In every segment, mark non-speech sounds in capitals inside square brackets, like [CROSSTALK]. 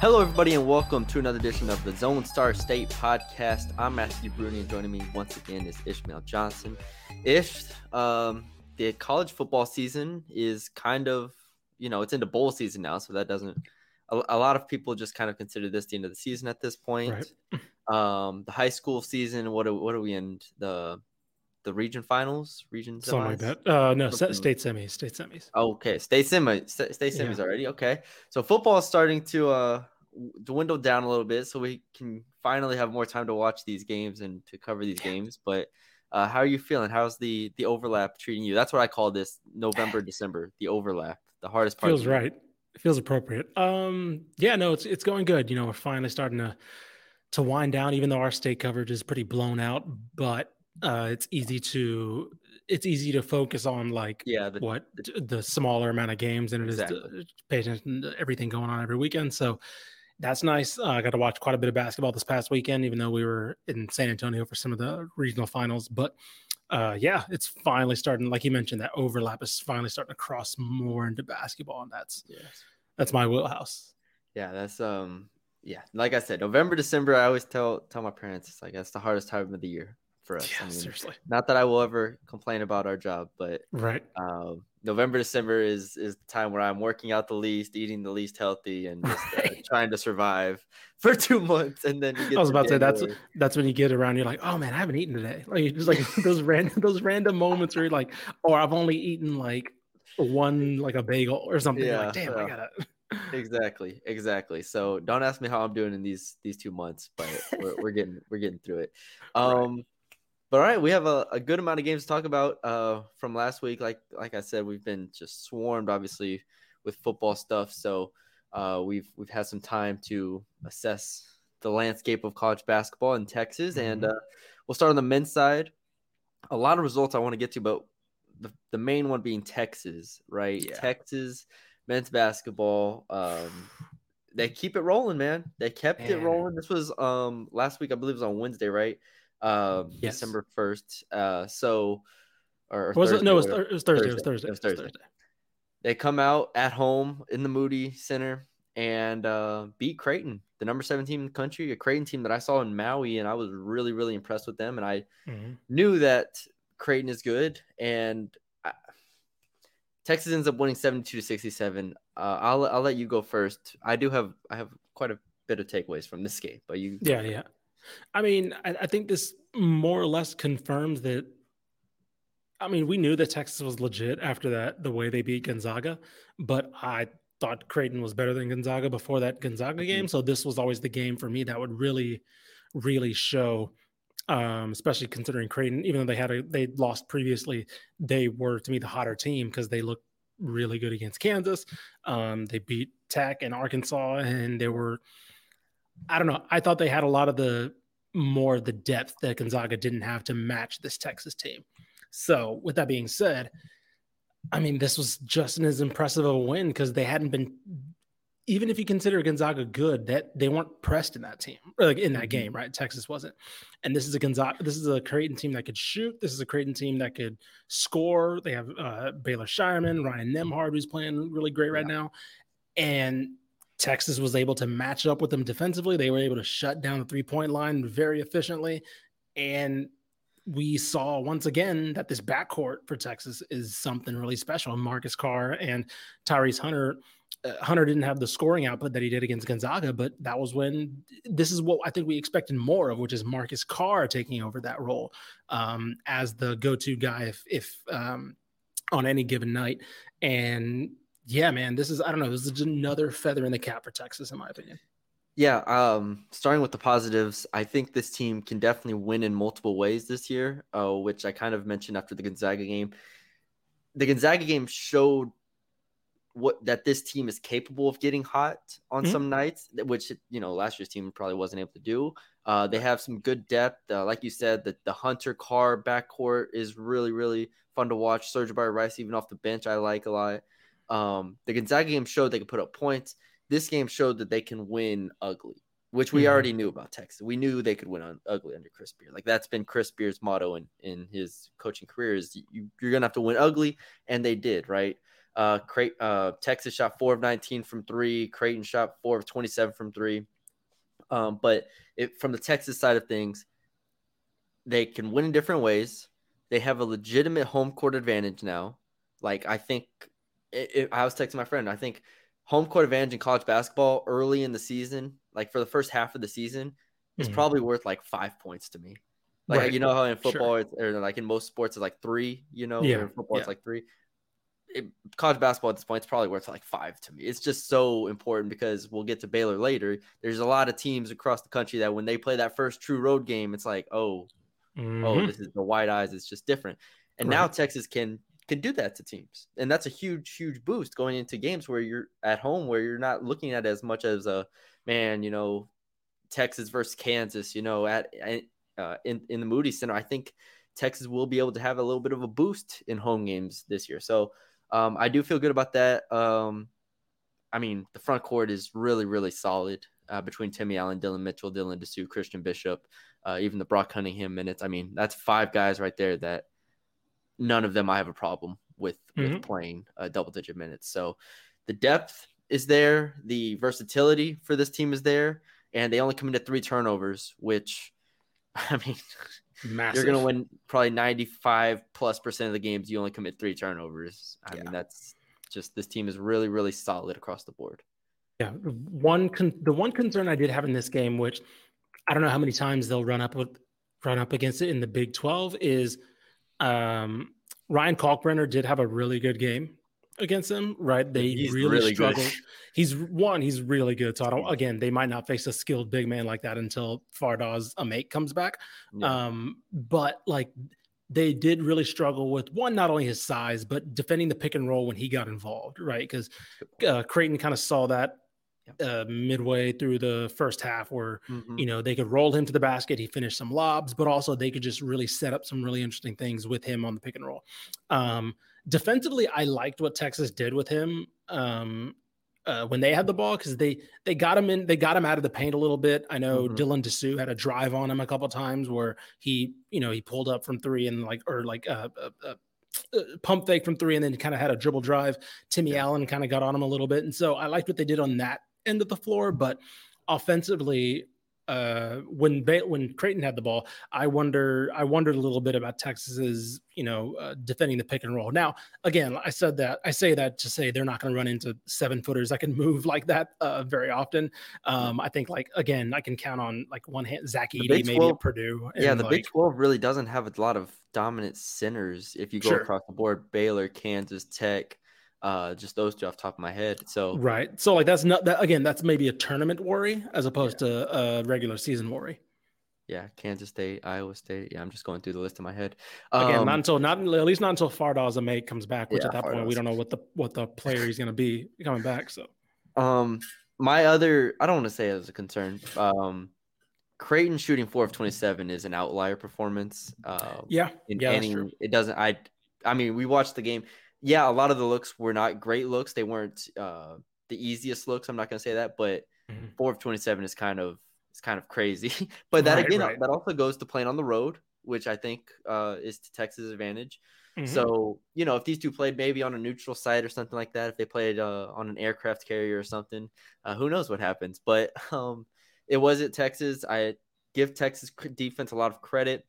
Hello, everybody, and welcome to another edition of the Zone Star State podcast. I'm Matthew Brune, and joining me once again is Ishmael Johnson. Ish, um, the college football season is kind of, you know, it's into bowl season now, so that doesn't. A, a lot of people just kind of consider this the end of the season at this point. [CLEARS THROAT] Um, the high school season, what are, what are we in the the region finals, region Something like that. Uh, no, Something- state semis, state semis. Okay, state semi, stay, stay semis Yeah. already. Okay, so football is starting to uh dwindle down a little bit, so we can finally have more time to watch these games and to cover these games. But uh, how are you feeling? How's the the overlap treating you? That's what I call this November December, the overlap, the hardest part. Feels right. It feels appropriate. Um, yeah, no, it's it's going good. You know, we're finally starting to to wind down, even though our state coverage is pretty blown out. But uh, it's easy to it's easy to focus on like Yeah, the, what the smaller amount of games and it is Exactly. to pay attention to everything going on every weekend. So that's nice. Uh, I got to watch quite a bit of basketball this past weekend, even though we were in San Antonio for some of the regional finals. But uh, yeah, it's finally starting. Like you mentioned, that overlap is finally starting to cross more into basketball, and that's yes. that's my wheelhouse. Yeah, that's um yeah, like I said, November, December, I always tell tell my parents it's like that's the hardest time of the year for us. I Yeah, mean, seriously. not that I will ever complain about our job, but Right. um, November, December is is the time where I'm working out the least, eating the least healthy, and just uh, [LAUGHS] trying to survive [LAUGHS] for two months. And then you get I was about to say that's that's when you get around. You're like, oh man, I haven't eaten today. Like just like [LAUGHS] those random those random moments where you're like, or I've only eaten like one like a bagel or something. You're like, Yeah, damn, I gotta. exactly, exactly. So don't ask me how I'm doing in these these two months, but we're, we're getting we're getting through it. Um, but all right, we have a, a good amount of games to talk about uh from last week. Like like I said, we've been just swarmed, obviously, with football stuff. So uh, we've we've had some time to assess the landscape of college basketball in Texas, and uh, we'll start on the men's side. A lot of results I want to get to, but the, the main one being Texas, right? Yeah. Texas men's basketball. Um, they keep it rolling, man. They kept it rolling. This was um last week, I believe it was on Wednesday, right? Um, Yes. December first. Uh, so or, or Was it? No, it was. Thur- it was Thursday. It was Thursday. Thursday. It was Thursday. They come out at home in the Moody Center and uh, beat Creighton, the number seven team in the country, a Creighton team that I saw in Maui, and I was really, really impressed with them. And I Mhm. knew that Creighton is good, and I, Texas ends up winning seventy-two to sixty-seven. Uh, I'll I'll let you go first. I do have I have quite a bit of takeaways from this game, but you Yeah, yeah. I mean, I, I think this more or less confirms that. I mean, we knew that Texas was legit after that, the way they beat Gonzaga, but I thought Creighton was better than Gonzaga before that Gonzaga game. So this was always the game for me that would really, really show. Um, especially considering Creighton, even though they had a they lost previously, they were to me the hotter team because they looked really good against Kansas. Um, they beat Tech and Arkansas, and they were I don't know. I thought they had a lot of the more of the depth that Gonzaga didn't have to match this Texas team. So, with that being said, I mean, this was just as impressive of a win because they hadn't been, even if you consider Gonzaga good, that they weren't pressed in that team, or like in that game, right? Texas wasn't. And this is a Gonzaga, this is a Creighton team that could shoot. This is a Creighton team that could score. They have uh, Baylor Scheierman, Ryan Nembhard, who's playing really great right now. And Texas was able to match up with them defensively. They were able to shut down the three point line very efficiently. And we saw once again that this backcourt for Texas is something really special. Marcus Carr and Tyrese Hunter. uh, Hunter didn't have the scoring output that he did against Gonzaga, but that was when this is what I think we expected more of, which is Marcus Carr taking over that role um, as the go-to guy if, if um, on any given night. And yeah, man, this is I don't know, this is another feather in the cap for Texas, in my opinion. Yeah, um, starting with the positives, I think this team can definitely win in multiple ways this year, uh, which I kind of mentioned after the Gonzaga game. The Gonzaga game showed what that this team is capable of getting hot on mm-hmm. some nights, which you know last year's team probably wasn't able to do. Uh, they have some good depth, uh, like you said. The the Hunter Carr backcourt is really really fun to watch. Serge Rice even off the bench, I like a lot. Um, the Gonzaga game showed they could put up points. This game showed that they can win ugly, which we mm-hmm. already knew about Texas. We knew they could win on ugly under Chris Beard. Like that's been Chris Beard's motto in in his coaching career is you, you're gonna have to win ugly, and they did right. Uh, Cray- uh, Texas shot four of 19 from three. Creighton shot four of 27 from three. Um, but it, from the Texas side of things, they can win in different ways. They have a legitimate home court advantage now. Like I think, it, it, I was texting my friend. I think home court advantage in college basketball early in the season, like for the first half of the season, is mm-hmm. probably worth like five points to me. Like right. you know how in football sure. or like in most sports it's like three. You know, yeah. in football yeah. it's like three it, college basketball at this point is probably worth like five to me. It's just so important because we'll get to Baylor later. There's a lot of teams across the country that when they play that first true road game, it's like, oh, oh mm-hmm. oh, this is the white eyes. It's just different. And right. now Texas can can do that to teams, and that's a huge, huge boost going into games where you're at home, where you're not looking at as much as a man, you know, Texas versus Kansas, you know, at uh, in in the Moody Center. I think Texas will be able to have a little bit of a boost in home games this year. So um, I do feel good about that. Um, I mean, the front court is really, really solid uh, between Timmy Allen, Dillon Mitchell, Dylan Disu, Christian Bishop, uh, even the Brock Cunningham minutes. I mean, that's five guys right there that none of them I have a problem with, mm-hmm. with playing uh, double digit minutes. So the depth is there, the versatility for this team is there, and they only committed three turnovers, which [LAUGHS] I mean, Massive. You're going to win probably 95 plus percent of the games. You only commit three turnovers. I yeah. mean, that's just this team is really, really solid across the board. Yeah. One, con- the one concern I did have in this game, which I don't know how many times they'll run up with, run up against it in the Big 12 is um, Ryan Kalkbrenner did have a really good game against him, right? They he's really, really struggle. He's one, he's really good. So I don't again, they might not face a skilled big man like that until Fardaws Aimaq comes back. Yeah. Um, but like they did really struggle with one, not only his size, but defending the pick and roll when he got involved, right? Because uh, Creighton kind of saw that uh, midway through the first half where mm-hmm. you know they could roll him to the basket he finished some lobs but also they could just really set up some really interesting things with him on the pick and roll um, defensively, I liked what Texas did with him um, uh, when they had the ball because they they got him in, they got him out of the paint a little bit. I know mm-hmm. Dylan Disu had a drive on him a couple times where he, you know, he pulled up from three and like or like a, a, a pump fake from three and then kind of had a dribble drive. Timmy yeah. Allen kind of got on him a little bit, and so I liked what they did on that end of the floor, but offensively uh, when ba- when Creighton had the ball, I wonder I wondered a little bit about Texas's you know uh, defending the pick and roll. Now, again, I said that I say that to say they're not going to run into seven footers that can move like that uh, very often. Um, I think like again, I can count on like one hand Zach Edey maybe at Purdue. Yeah, the like, Big Twelve really doesn't have a lot of dominant centers if you go sure. across the board. Baylor, Kansas, Tech uh just those two off top of my head. So right. So like that's not that again that's maybe a tournament worry as opposed yeah. to a regular season worry. Yeah kansas state iowa state. Yeah i'm just going through the list in my head. Again um, not until not at least not until fardaws Aimaq comes back which yeah, at that point we don't know what the what the player he's going to be coming back so. Um my other i don't want to say it was a concern um creighton shooting four of 27 is an outlier performance uh yeah. in yeah, any it doesn't i i mean we watched the game yeah, a lot of the looks were not great looks. They weren't uh, the easiest looks. I'm not gonna say that, but mm-hmm. four of 27 is kind of it's kind of crazy. [LAUGHS] but that right, again, right. that also goes to playing on the road, which I think uh, is to Texas' advantage. Mm-hmm. So you know, if these two played maybe on a neutral site or something like that, if they played uh, on an aircraft carrier or something, uh, who knows what happens? But [LAUGHS] um, it was at Texas. I give Texas defense a lot of credit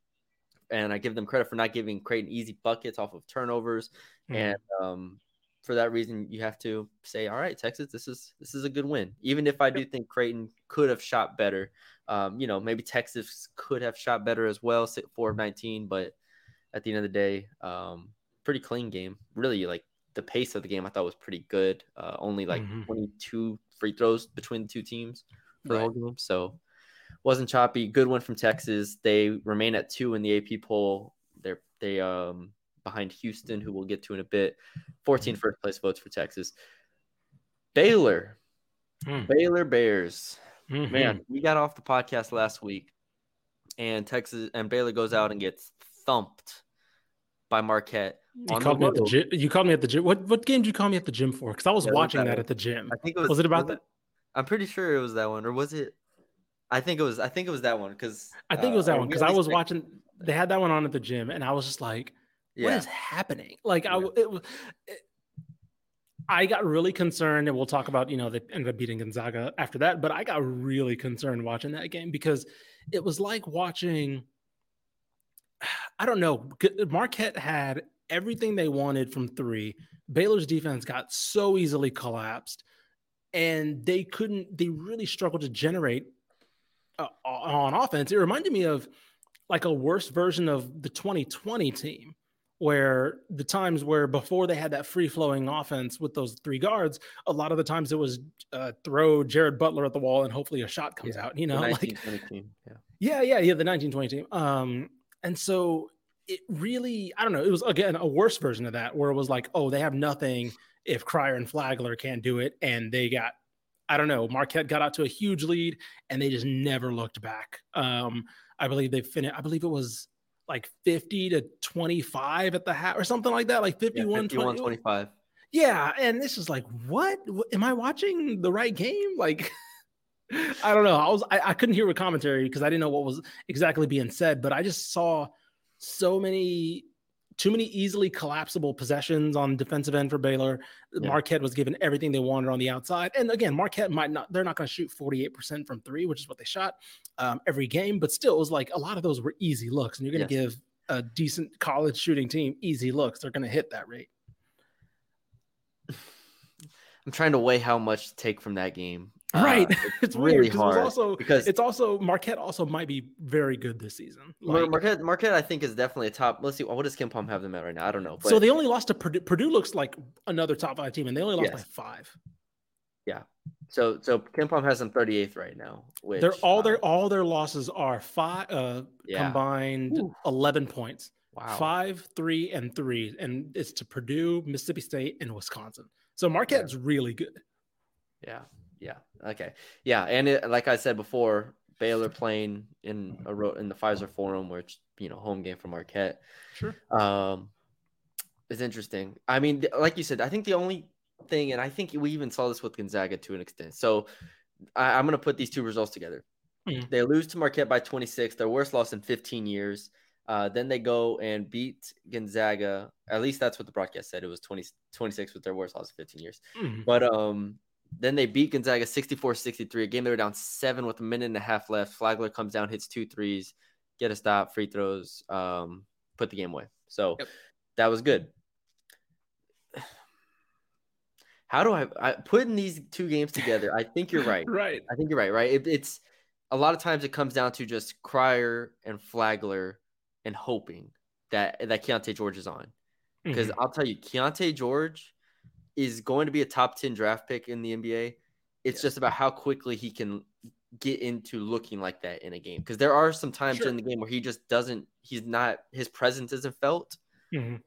and I give them credit for not giving Creighton easy buckets off of turnovers. Mm-hmm. And um, for that reason, you have to say, all right, Texas, this is this is a good win. Even if I do think Creighton could have shot better, um, you know, maybe Texas could have shot better as well, four of nineteen. But at the end of the day, um, pretty clean game. Really, like the pace of the game, I thought was pretty good. Uh, only like Mhm. twenty two free throws between the two teams for the whole game, so wasn't choppy. Good one from Texas. They remain at two in the AP poll. They're they um behind Houston, who we'll get to in a bit. 14 Mm-hmm. first place votes for Texas. Baylor, Hmm. Baylor Bears. Mhm. Man, we got off the podcast last week, and Texas and Baylor goes out and gets thumped by Marquette. You called me at the gym. You called me at the gym. What what game did you call me at the gym for? Because I was Yeah, watching that that at the gym. I think it was. Was it about that? I'm pretty sure it was that one, or was it? I think it was. I think it was that one because I think it was that one because I was watching. They had that one on at the gym, and I was just like, "What is happening?" Like I, Yeah. w- it, it, I got really concerned, and we'll talk about you know they ended up beating Gonzaga after that. But I got really concerned watching that game because it was like watching. I don't know. Marquette had everything they wanted from three. Baylor's defense got so easily collapsed, and they couldn't. They really struggled to generate uh, on offense. It reminded me of like a worse version of the 2020 team, where the times where before they had that free flowing offense with those three guards, a lot of the times it was uh, throw Jared Butler at the wall and hopefully a shot comes Yeah, out. You know, [LAUGHS] 19, like team. Yeah. yeah, yeah, yeah, the 1920 team. Um, and so it really, I don't know, it was again a worse version of that where it was like, oh, they have nothing if Cryer and Flagler can't do it, and they got, I don't know, Marquette got out to a huge lead and they just never looked back. Um, I believe they finished, I believe it was like 50 to 25 at the half or something like that, like Yeah, 51, 51 20. 25. Yeah, and this is like, what? What- Am I watching the right game? Like, [LAUGHS] I don't know. I was I, I couldn't hear the commentary because I didn't know what was exactly being said, but I just saw so many too many easily collapsible possessions on defensive end for Baylor. Yeah. Marquette was given everything they wanted on the outside. And again, Marquette might not, they're not going to shoot 48% from three, which is what they shot um, every game, but still, it was like a lot of those were easy looks. And you're going to Yes. give a decent college shooting team easy looks. They're going to hit that rate. [SIGHS] I'm trying to weigh how much to take from that game. Uh, Right. it's [LAUGHS] It's really weird 'cause it was hard also because it's also Marquette also might be very good this season. Like, Marquette, Marquette, I think is definitely a top. Let's see, what does KenPom have them at right now? I don't know. But so they only lost to Purdue. Purdue looks like another top five team, and they only lost Yes. by five. Yeah. so so KenPom has them 38th right now. Which They're all uh, their all their losses are five uh, Yeah. combined Ooh. eleven points. wow. Five, three, and three, and it's to Purdue, Mississippi State, and Wisconsin. So Marquette's really good. Yeah, yeah, okay, yeah, and it, like I said before, Baylor playing in a ro- in the Fiserv Forum, which you know home game for Marquette. Sure. Um, it's interesting. I mean, like you said, I think the only thing, and I think we even saw this with Gonzaga to an extent. So I, I'm going to put these two results together. Mhm. They lose to Marquette by 26, their worst loss in 15 years. Uh, then they go and beat Gonzaga. At least that's what the broadcast said. It was 20, 26 with their worst loss in 15 years. Mhm. But um, then they beat Gonzaga 64 63, a game they were down seven with a minute and a half left. Flagler comes down, hits two threes, get a stop, free throws, um, put the game away. So Yep. that was good. [SIGHS] How do I, I putting these two games together? I think you're right. [LAUGHS] Right. I think you're right. Right. It, it's a lot of times it comes down to just Cryer and Flagler and hoping that that Keontae George is on. Because Mhm. I'll tell you, Keontae George is going to be a top 10 draft pick in the NBA. It's Yes. just about how quickly he can get into looking like that in a game. Because there are some times Sure. during the game where he just doesn't, he's not, his presence isn't felt. Mhm.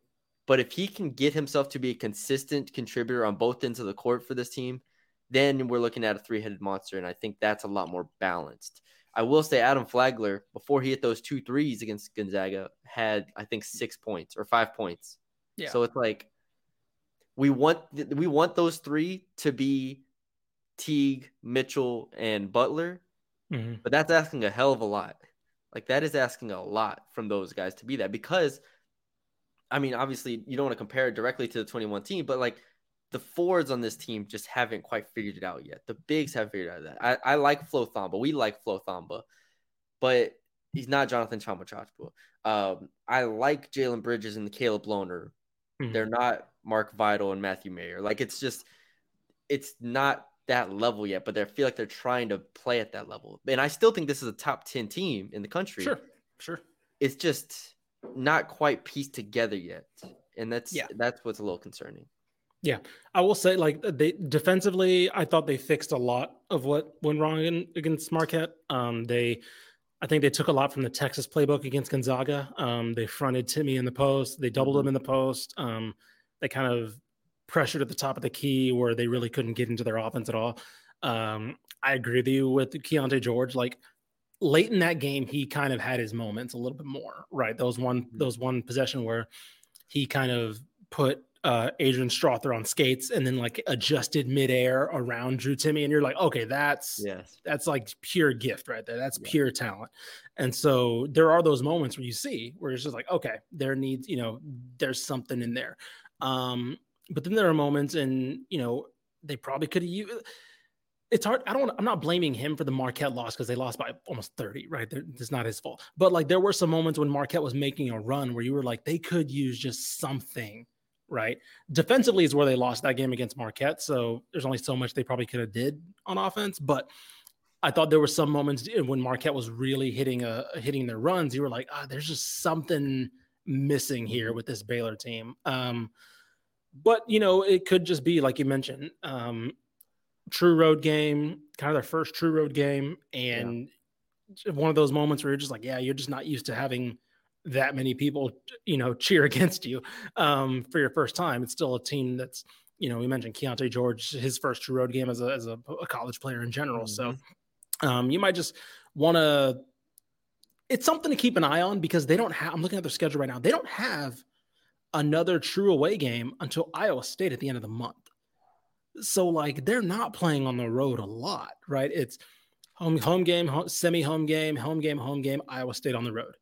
But if he can get himself to be a consistent contributor on both ends of the court for this team, then we're looking at a three headed monster. And I think that's a lot more balanced. I will say Adam Flagler, before he hit those two threes against Gonzaga, had, I think, six points or five points. Yeah. So it's like we want we want those three to be Teague, Mitchell, and Butler, Mhm. but that's asking a hell of a lot. Like that is asking a lot from those guys to be that because I mean, obviously you don't want to compare it directly to the 21 team, but like the forwards on this team just haven't quite figured it out yet. The bigs haven't figured out that. I, I like Flo Thamba. We like Flo Thamba, but he's not Jonathan Tchamwa Tchatchoua. Um, I like Jalen Bridges and Caleb Lohner. Mhm. They're not Mark Vital and Matthew Mayer. Like it's just it's not that level yet, but they feel like they're trying to play at that level. And I still think this is a top 10 team in the country. Sure. Sure. It's just not quite pieced together yet. And that's Yeah. that's what's a little concerning. Yeah, I will say, like they defensively, I thought they fixed a lot of what went wrong in, against Marquette. Um, they, I think they took a lot from the Texas playbook against Gonzaga. Um, they fronted Timme in the post, they doubled him in the post. Um, they kind of pressured at the top of the key where they really couldn't get into their offense at all. Um, I agree with you with Keontae George. Like late in that game, he kind of had his moments a little bit more. Right, those one those one possession where he kind of put uh, Adrian Strawther on skates and then like adjusted midair around Drew Timme, and you're like, okay, that's Yes. that's like pure gift right there. That's Yeah. pure talent. And so there are those moments where you see where it's just like, okay, there needs, you know, there's something in there. Um, but then there are moments and you know, they probably could have used it's hard. I don't I'm not blaming him for the Marquette loss because they lost by almost 30, right? There- It's not his fault. But like there were some moments when Marquette was making a run where you were like, they could use just something, right? Defensively is where they lost that game against Marquette. So there's only so much they probably could have did on offense. But I thought there were some moments when Marquette was really hitting a hitting their runs. You were like, ah, there's just something missing here with this Baylor team. Um, but you know, it could just be like you mentioned, um, true road game, kind of their first true road game, and one of those moments where you're just like, yeah, you're just not used to having that many people, you know, [LAUGHS] cheer against you um, for your first time. It's still a team that's, you know, we mentioned Keontae George, his first true road game as a as a, a college player in general. So um, you might just want to. It's something to keep an eye on because they don't have. I'm looking at their schedule right now. They don't have another true away game until Iowa State at the end of the month. So like they're not playing on the road a lot, right? It's home home game, home, semi home game, home game, home game, Iowa State on the road.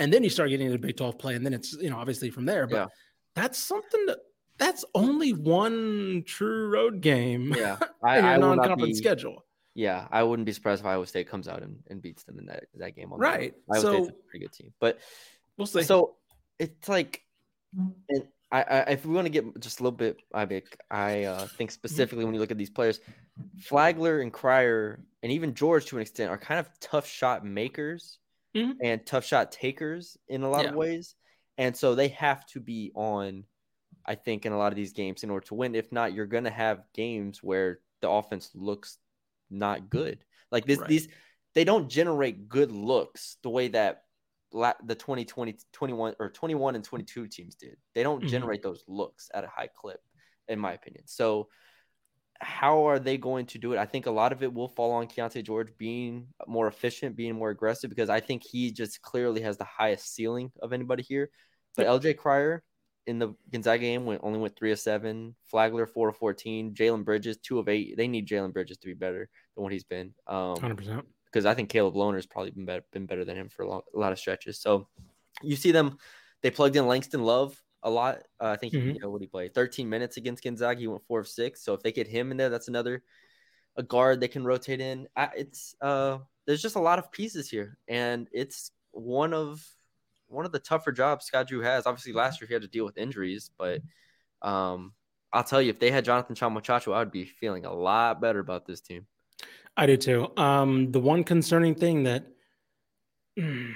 And then you start getting into Big 12 play and then it's, you know, obviously from there, but Yeah. that's something that that's only one true road game Yeah. [LAUGHS] in I, your I non-conference be, schedule. Yeah, I wouldn't be surprised if Iowa State comes out and, and beats them in that that game. On the. Right. Iowa So- State's a pretty good team, but We'll see. so it's like, and I, I if we want to get just a little bit, I uh, think specifically when you look at these players, Flagler and Cryer and even George to an extent are kind of tough shot makers Mhm. and tough shot takers in a lot Yeah. of ways, and so they have to be on. I think in a lot of these games in order to win. If not, you're going to have games where the offense looks not good. Like this, Right. these they don't generate good looks the way that the 2020 21 or 21 and 22 teams did. They don't Mhm. generate those looks at a high clip in my opinion. So how are they going to do it? I think a lot of it will fall on Keontae George being more efficient, being more aggressive, because I think he just clearly has the highest ceiling of anybody here. But LJ Cryer in the Gonzaga game went only went three of seven. Flagler four of fourteen. Jalen Bridges two of eight. They need Jalen Bridges to be better than what he's been. Um, 100%. Because I think Caleb Lohner's probably been better, been better than him for a, lot, a lot of stretches. So you see them, they plugged in Langston Love a lot. Uh, I think he, Mhm. you know what he played 13 minutes against Gonzaga. He went four of six. So if they get him in there, that's another a guard they can rotate in. I, it's uh, there's just a lot of pieces here, and it's one of one of the tougher jobs Scott Drew has. Obviously, last year he had to deal with injuries, but um, I'll tell you, if they had Jonathan Tchamwa Tchatchoua, I would be feeling a lot better about this team. I do too. Um, the one concerning thing that mm,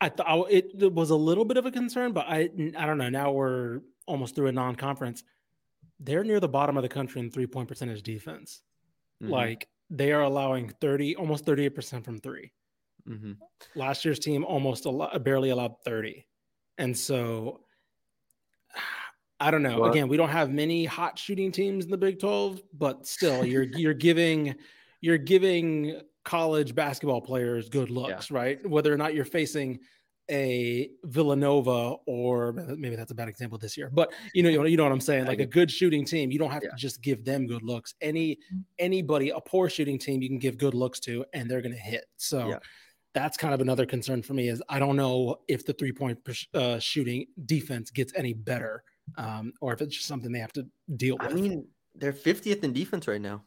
I thought it, was a little bit of a concern, but I I don't know. Now we're almost through a non-conference. They're near the bottom of the country in three-point percentage defense. Mhm, Like they are allowing thirty, almost thirty-eight percent from three. mhm. Last year's team almost a barely allowed thirty, and so I don't know. Well- Again, we don't have many hot shooting teams in the Big Twelve, but still, you're you're giving you're giving college basketball players good looks, right? Whether or not you're facing a Villanova or maybe that's a bad example this year, but you know, you know what I'm saying? Like a good shooting team, you don't have Yeah. to just give them good looks. Any anybody, a poor shooting team, you can give good looks to, and they're going to hit. So Yeah. that's kind of another concern for me. Is I don't know if the three point uh, shooting defense gets any better, um, or if it's just something they have to deal with. I mean, they're 50th in defense right now.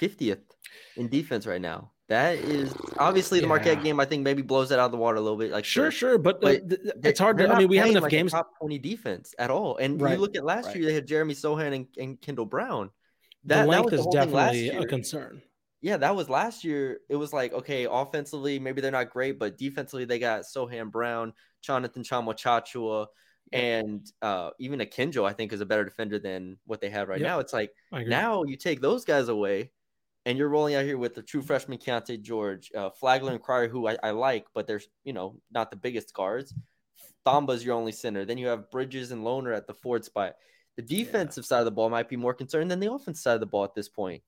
50th in defense right now. That is obviously the Marquette game. I think maybe blows it out of the water a little bit. Like Sure, the- sure, but, uh, but th- th- it's hard to. I mean, we have enough like games. top twenty defense at all. And Right, you look at last right. year, they had Jeremy Sochan and, and Kendall Brown. The That, that length was the is whole thing last definitely a concern. Yeah, that was last year. It was like okay, offensively maybe they're not great, but defensively they got Sochan Brown, Jonathan Tchamwa Tchatchoua, and uh, even Akinjo. I think is a better defender than what they have right Yep. now. It's like now you take those guys away, and you're rolling out here with the true freshman Keontae George, uh, Flagler and Cryer, who I, I like, but they're you know not the biggest guards. Thamba's your only center. Then you have Bridges and Lohner at the forward spot. The defensive side of the ball might be more concerned than the offensive side of the ball at this point.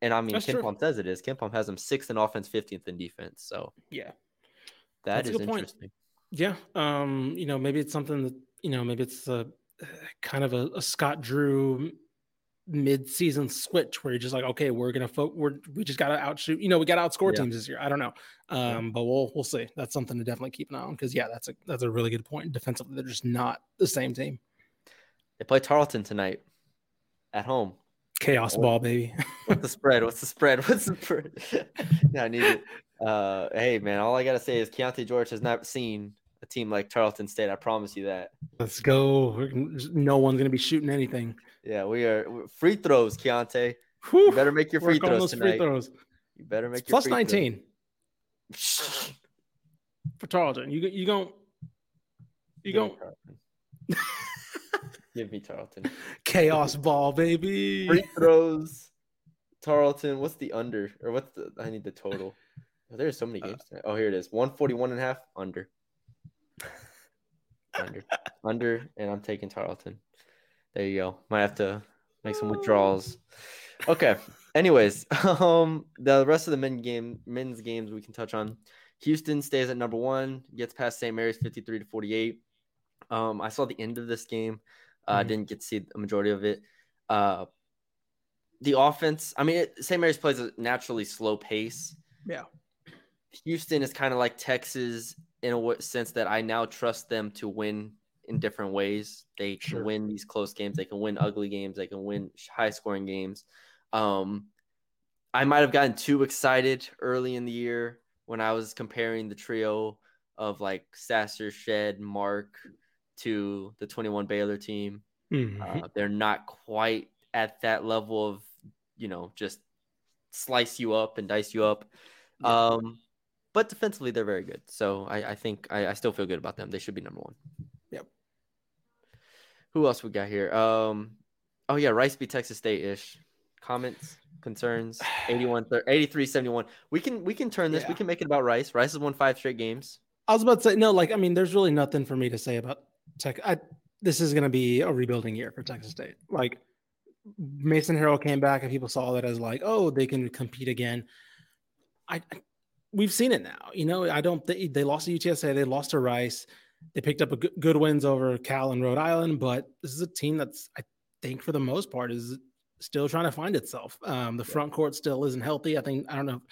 And I mean, That's Ken. Palm says it is. KenPom has them sixth in offense, fifteenth in defense. So yeah. that That's a is good point. interesting. Yeah, um, you know, maybe it's something that you know, maybe it's a kind of a, a Scott Drew mid-season switch where you're just like, okay, we're gonna fo- we're we just gotta outshoot. You know, we gotta outscore Yeah. teams this year. I don't know, um, but we'll we'll see. That's something to definitely keep an eye on because yeah, that's a that's a really good point. Defensively, they're just not the same team. They play Tarleton tonight at home. Chaos Oh. ball, baby. What's the spread? What's the spread? What's the [LAUGHS] spread? [LAUGHS] yeah, I need it. Uh, hey man, all I gotta say is Keontae George has not seen a team like Tarleton State. I promise you that. Let's go. No one's gonna be shooting anything. Yeah, we are free throws, Keontae. Whew, You better make your free throws tonight. free throws. You better make It's your plus free throws. nineteen [LAUGHS] for Tarleton. You you going you going Give me Tarleton. [LAUGHS] chaos ball, baby. Free throws. Tarleton. What's the under? Or what's the I need the total. Oh, there's so many Uh, games. tonight. Oh, here it is. 141 and a half under. [LAUGHS] under. Under and I'm taking Tarleton. There you go. Might have to make some withdrawals. Okay. Anyways, [LAUGHS] um the rest of the men game men's games we can touch on. Houston stays at number one, gets past St. Mary's 53 to 48. Um, I saw the end of this game. Uh, Mhm. didn't get to see a majority of it. Uh, the offense, I mean, it, St. Mary's plays a naturally slow pace. Yeah. Houston is kind of like Texas in a sense that I now trust them to win in different ways. They can Sure. win these close games. They can win ugly games. They can win high scoring games. Um, I might have gotten too excited early in the year when I was comparing the trio of like Sasser, Shead, Mark to the 21 Baylor team. Mhm. Uh, they're not quite at that level of, you know, just slice you up and dice you up. Um, but defensively, they're very good. So I, I think I, I still feel good about them. They should be number one. Who else we got here? Um, oh yeah, Rice beat Texas State ish. Comments, concerns, [SIGHS] 81, thir- 83, 71. We can we can turn this. We can make it about Rice. Rice has won five straight games. I was about to say no. Like I mean, there's really nothing for me to say about Tech. I, this is going to be a rebuilding year for Texas State. Like Mason Harrell came back and people saw that as like, oh, they can compete again. I, I- we've seen it now. You know, I don't think they lost to UTSA. They lost to Rice. They picked up a good, good wins over Cal and Rhode Island, but this is a team that's I think for the most part is still trying to find itself. Um, the front court still isn't healthy. I think I don't know.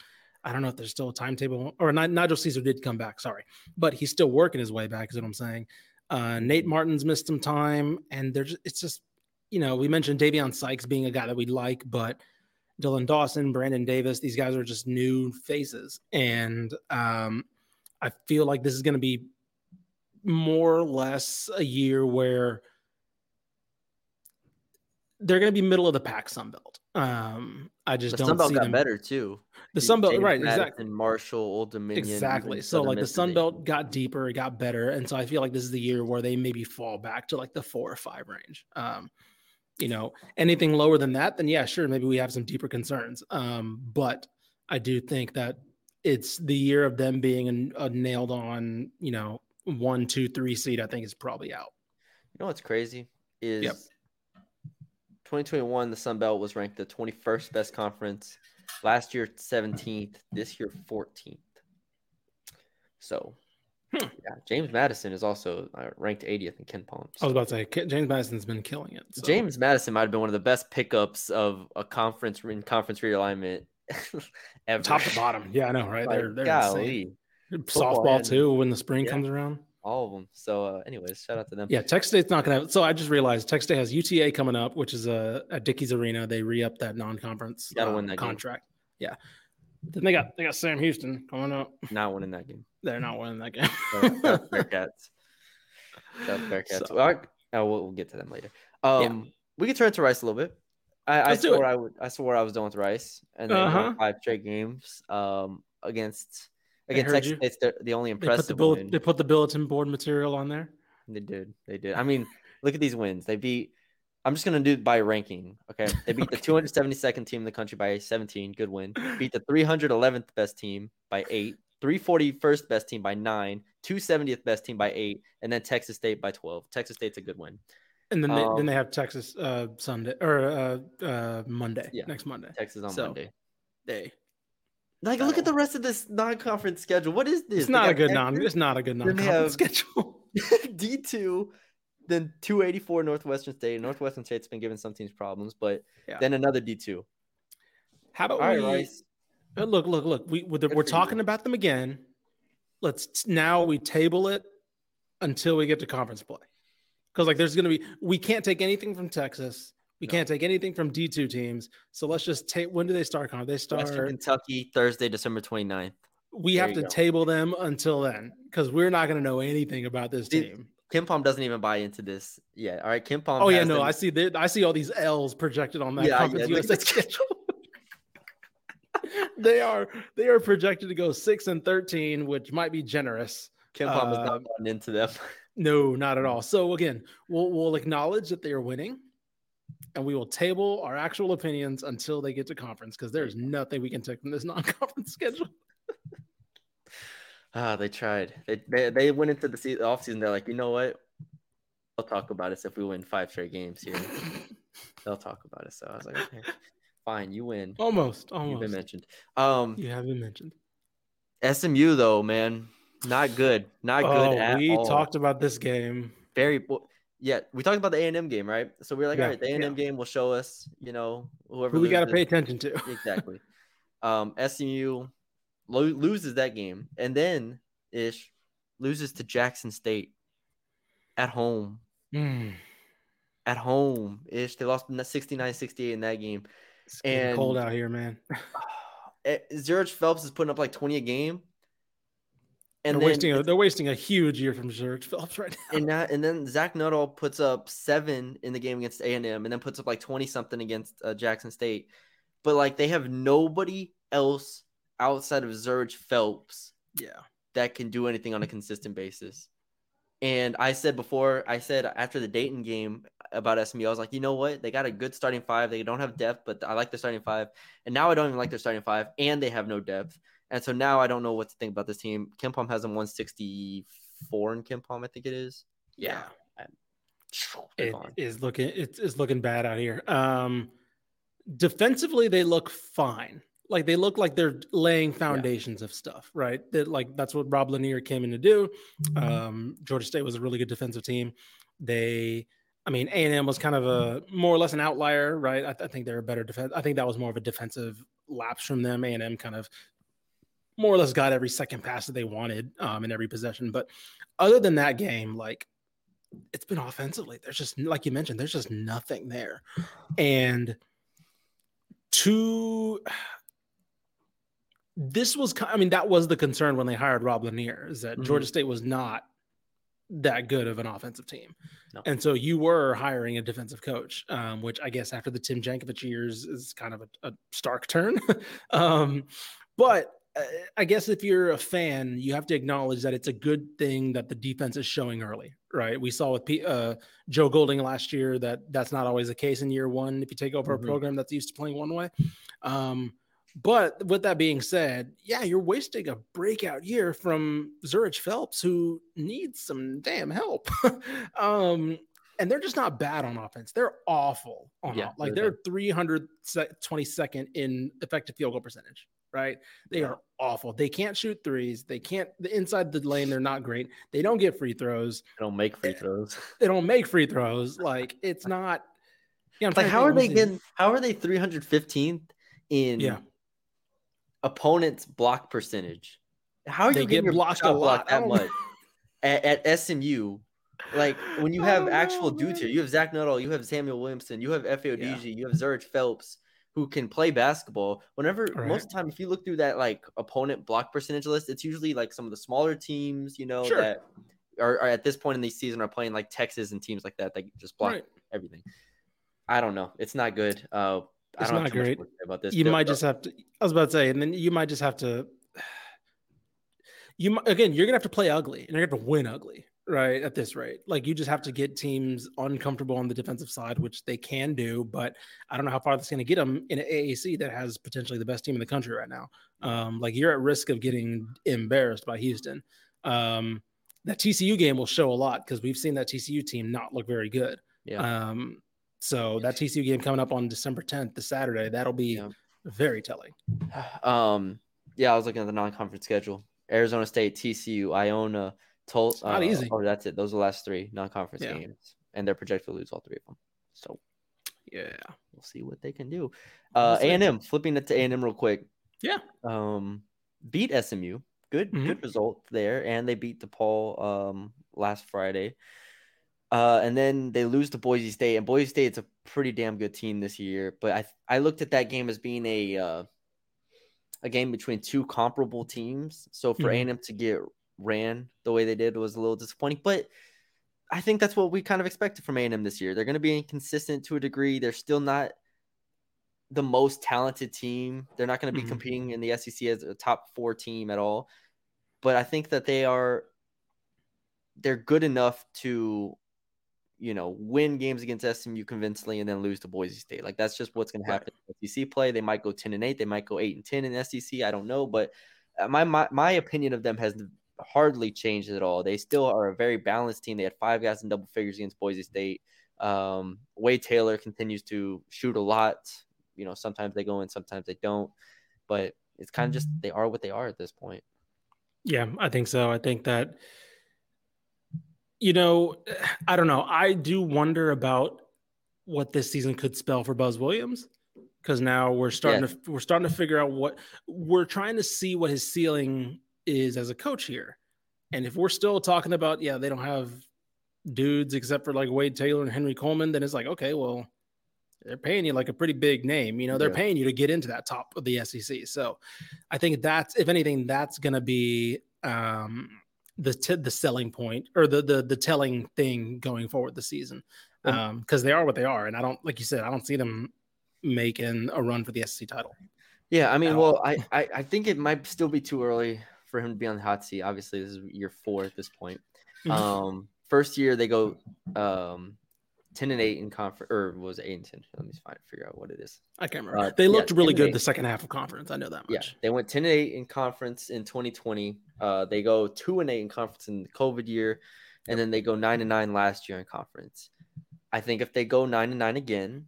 I don't know if there's still a timetable or Ni- Nigel Caesar did come back. Sorry, but he's still working his way back. Is what I'm saying. Uh, Nate Martin's missed some time, and there's it's just you know we mentioned Davion Sykes being a guy that we'd like, but Dylan Dawson, Brandon Davis, these guys are just new faces, and um, I feel like this is going to be more or less a year where they're going to be middle of the pack Sunbelt. Um, I just The don't Sun Belt see got them better too. The Sun Belt, James right? Madison, Exactly. Marshall, Old Dominion. Exactly. So like the Miss Sun Division. Belt got deeper, it got better, and so I feel like this is the year where they maybe fall back to like the four or five range. Um, you know, anything lower than that, then yeah, sure, maybe we have some deeper concerns. Um, but I do think that it's the year of them being a, a nailed on, you know, one, two, three seed. I think is probably out. You know what's crazy is Yep. 2021 the Sun Belt was ranked the 21st best conference. Last year 17th, this year 14th. So, Hmm. yeah, James Madison is also uh, ranked 80th in KenPom. I was about to say James Madison's been killing it. so- James Madison might have been one of the best pickups of a conference in conference realignment [LAUGHS] ever. top to bottom. Yeah, I know, right? Like, they're they're golly, insane. Softball and- too when the spring Yeah. comes around. all of them. So, uh, anyways, shout out to them. Yeah, Texas State's not going to. So I just realized Texas State has UTA coming up, which is a at Dickies Arena. They re up that non-conference Gotta uh, win that game. contract. Yeah, Then they got they got Sam Houston coming up. Not winning that game. They're not winning that game. [LAUGHS] Bearcats. Bearcats. So- Well, oh, we'll, we'll get to them later. Um, we can turn to Rice a little bit. I, I swore. I would. I swore I was done with Rice, and then Uh-huh. five straight games um, against against Texas you. State's the, the only They put the impressive win. they put the bulletin board material on there. They did. They did. I mean, look at these wins. They beat. I'm just gonna do it by ranking. Okay, they beat the [LAUGHS] 272nd team in the country by 17. Good win. Beat the 311th best team by eight. 341st best team by nine. 270th best team by eight, and then Texas State by 12. Texas State's a good win. And then they, Um, then they have Texas uh, Sunday or uh, uh, Monday Yeah. next Monday. Texas on So, Monday. Day. Like, look at the rest of this non-conference schedule. What is this? It's not a good non. It's not a good non-conference [LAUGHS] schedule. [LAUGHS] D2, then 284 Northwestern State. Northwestern State's been giving some teams problems, but Yeah. then another D2. How about All we uh, look? Look! Look! We we're, we're for you. talking about them again. Let's now we table it until we get to conference play, because like there's going to be we can't take anything from Texas. We No. can't take anything from D two teams. So let's just take. When do they start? Con? They Western start. Kentucky, Thursday, December 29th. We There have to go. table them until then, because we're not going to know anything about this Dude, team. KenPom doesn't even buy into this yet. All right, KenPom. Oh yeah, no, them- I see that. I see all these L's projected on that Yeah, conference yeah, [LAUGHS] USA schedule. [LAUGHS] they are they are projected to go six and thirteen, which might be generous. KenPom is uh, not buying into them. [LAUGHS] No, not at all. So again, we'll we'll acknowledge that they are winning, and we will table our actual opinions until they get to conference because there's nothing we can take from this [LAUGHS] non-conference schedule. Ah, they tried. They, they they went into the se- offseason. They're like, you know what? They'll talk about us if we win five straight games here. [LAUGHS] They'll talk about us. So I was like, okay, fine, you win. almost, You've almost. been mentioned. Um, You have been mentioned. SMU though, man, not good. Not good Oh, at we all. talked about this game. very bo- yeah we talked about the a&m game right? So we are like Yeah, all right the a&m yeah. game will show us you know whoever Who we got to pay attention to. [LAUGHS] exactly. Um smu lo- loses that game and then ish loses to jackson state at home. Mm, at home ish they lost 69-68 in that game. It's getting cold out here, man. [LAUGHS] [SIGHS] Eh, Zhuric Phelps is putting up like 20 a game and they're then wasting a, they're wasting a huge year from Zhuric [LAUGHS] Phillips right now. and that, and then Zach Nuttall puts up seven in the game against A and M, and then puts up like twenty something against uh, Jackson State. But like they have nobody else outside of Zhuric Phelps yeah. that can do anything on a consistent basis. And I said before, I said after the Dayton game about SMU, I was like, you know what? They got a good starting five. They don't have depth, but I like their starting five. And now I don't even like their starting five, and they have no depth. And so now I don't know what to think about this team. KenPom has them 164 in KenPom, I think it is. Yeah. They're It gone. is looking it's, it's looking bad out here. Um defensively they look fine. Like they look like they're laying foundations of stuff, right? That like that's what Rob Lanier came in to do. Um Georgia State was a really good defensive team. They I mean, A&M was kind of a more or less an outlier, right? I, I think they're a better defense. I think that was more of a defensive lapse from them. A&M kind of more or less got every second pass that they wanted um, in every possession. But other than that game, like it's been offensively. There's just like you mentioned, there's just nothing there. And to this was I mean, that was the concern when they hired Rob Lanier, is that Mhm. Georgia State was not that good of an offensive team. No. And so you were hiring a defensive coach, um, which I guess after the Tim Jankovich years is kind of a, a stark turn. [LAUGHS] um, but I guess if you're a fan, you have to acknowledge that it's a good thing that the defense is showing early, right? We saw with P- uh, Joe Golding last year that that's not always the case in year one. If you take over Mhm. a program that's used to playing one way, um, but with that being said, yeah, you're wasting a breakout year from Zhuric Phelps, who needs some damn help. [LAUGHS] um, and they're just not bad on offense. They're awful on Yeah, off- like they're they're 322nd in effective field goal percentage. Right? They are awful. They can't shoot threes. They can't the inside the lane. They're not great. They don't get free throws. They don't make free eh, throws. They don't make free throws. Like it's not. Yeah, I'm like how are they the- getting how are they 315th in Yeah. opponent's block percentage? How are They you get getting blocked a lot. blocked that much at, at SMU? Like when you have actual know, dudes here, you have Zach Nuttall, you have Samuel Williamson, you have F.A. Yeah. You have Zhuric Phelps, who can play basketball. Whenever Right. most of the time, if you look through that like opponent block percentage list, it's usually like some of the smaller teams, you know, Sure. that are, are at this point in the season are playing like Texas and teams like that that just block Right. everything. I don't know. It's not good. Uh, I It's don't not great. more to say about this. you might just have to. I was about to say, and then you might just have to. [SIGHS] You again, you're gonna have to play ugly, and you're gonna have to win ugly, right? At this rate, like you just have to get teams uncomfortable on the defensive side, which they can do. But I don't know how far that's gonna get them in an AAC that has potentially the best team in the country right now. Um, like you're at risk of getting embarrassed by Houston. Um, that TCU game will show a lot because we've seen that TCU team not look very good. yeah. Um, so that TCU game coming up on December 10th, the Saturday, that'll be Yeah. very telling. [SIGHS] Um, yeah, I was looking at the non-conference schedule. Arizona State, TCU, Iona, Tulsa. not easy. Oh, that's it. Those are the last three non-conference Yeah. games, and they're projected to lose all three of them. So Yeah. we'll see what they can do. Uh. A and M. Flipping it to A and M real quick. Yeah. Um, beat SMU. Good, Mhm. good result there, and they beat DePaul um last Friday. Uh, and then they lose to Boise State, and Boise State's a pretty damn good team this year. But I I looked at that game as being a uh, a game between two comparable teams. So for Mhm. A and M to get ran the way they did was a little disappointing. But I think that's what we kind of expected from A and M this year. They're going to be inconsistent to a degree. They're still not the most talented team. They're not going to be Mhm. competing in the SEC as a top four team at all. But I think that they are they're good enough to you know win games against SMU convincingly and then lose to Boise State. Like that's just what's going to Right. happen. in SEC play. They might go ten and eight. They might go eight and ten in SEC. I don't know, but uh, my my my opinion of them has hardly changed at all. They still are a very balanced team. They had five guys in double figures against Boise State. Um, Wade Taylor continues to shoot a lot. You know, sometimes they go in, sometimes they don't. But it's kind of just they are what they are at this point. Yeah, I think so. I think that, you know, [SIGHS] I don't know. I do wonder about what this season could spell for Buzz Williams because now we're starting to we're starting to figure out what we're trying to see what his ceiling is as a coach here. And if we're still talking about, yeah, they don't have dudes except for like Wade Taylor and Henry Coleman, then it's like, okay, well, they're paying you like a pretty big name. You know, they're Yeah. paying you to get into that top of the SEC. So I think that's, if anything, that's going to be um, the t- the selling point or the the the telling thing going forward this season, because they are what they are, and I don't, like you said, I don't see them making a run for the SEC title. Yeah, I mean, well. I, I I think it might still be too early for him to be on the hot seat. Obviously, this is year four at this point. Mhm. Um, first year they go um ten and eight in conference, or was it eight and ten? Let me find figure out what it is. I can't remember. Uh, they yeah, looked really good the second half of conference. I know that much. Yeah, they went ten and eight in conference in 2020. Uh, they go two and eight in conference in the COVID year, and then they go nine and nine last year in conference. I think if they go nine and nine again,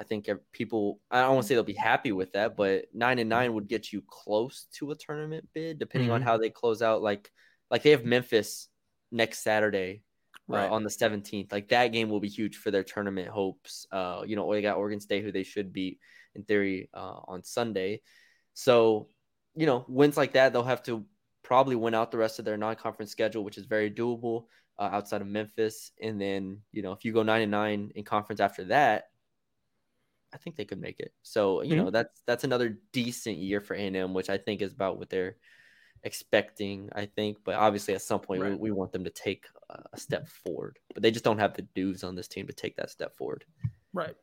I think people. I don't want to say they'll be happy with that, but nine and nine would get you close to a tournament bid, depending on Mhm. how they close out. Like, like they have Memphis next Saturday Right. uh, on the 17th. Like that game will be huge for their tournament hopes. Uh, you know, they got Oregon State, who they should beat in theory uh, on Sunday. So, you know, wins like that, they'll have to probably win out the rest of their non-conference schedule, which is very doable uh, outside of Memphis. And then, you know, if you go nine and nine in conference after that, I think they could make it. So, you know, that's that's another decent year for A&M, which I think is about what they're expecting. I think, but obviously, at some point, we, Right. we want them to take a a step forward. But they just don't have the dudes on this team to take that step forward. Right.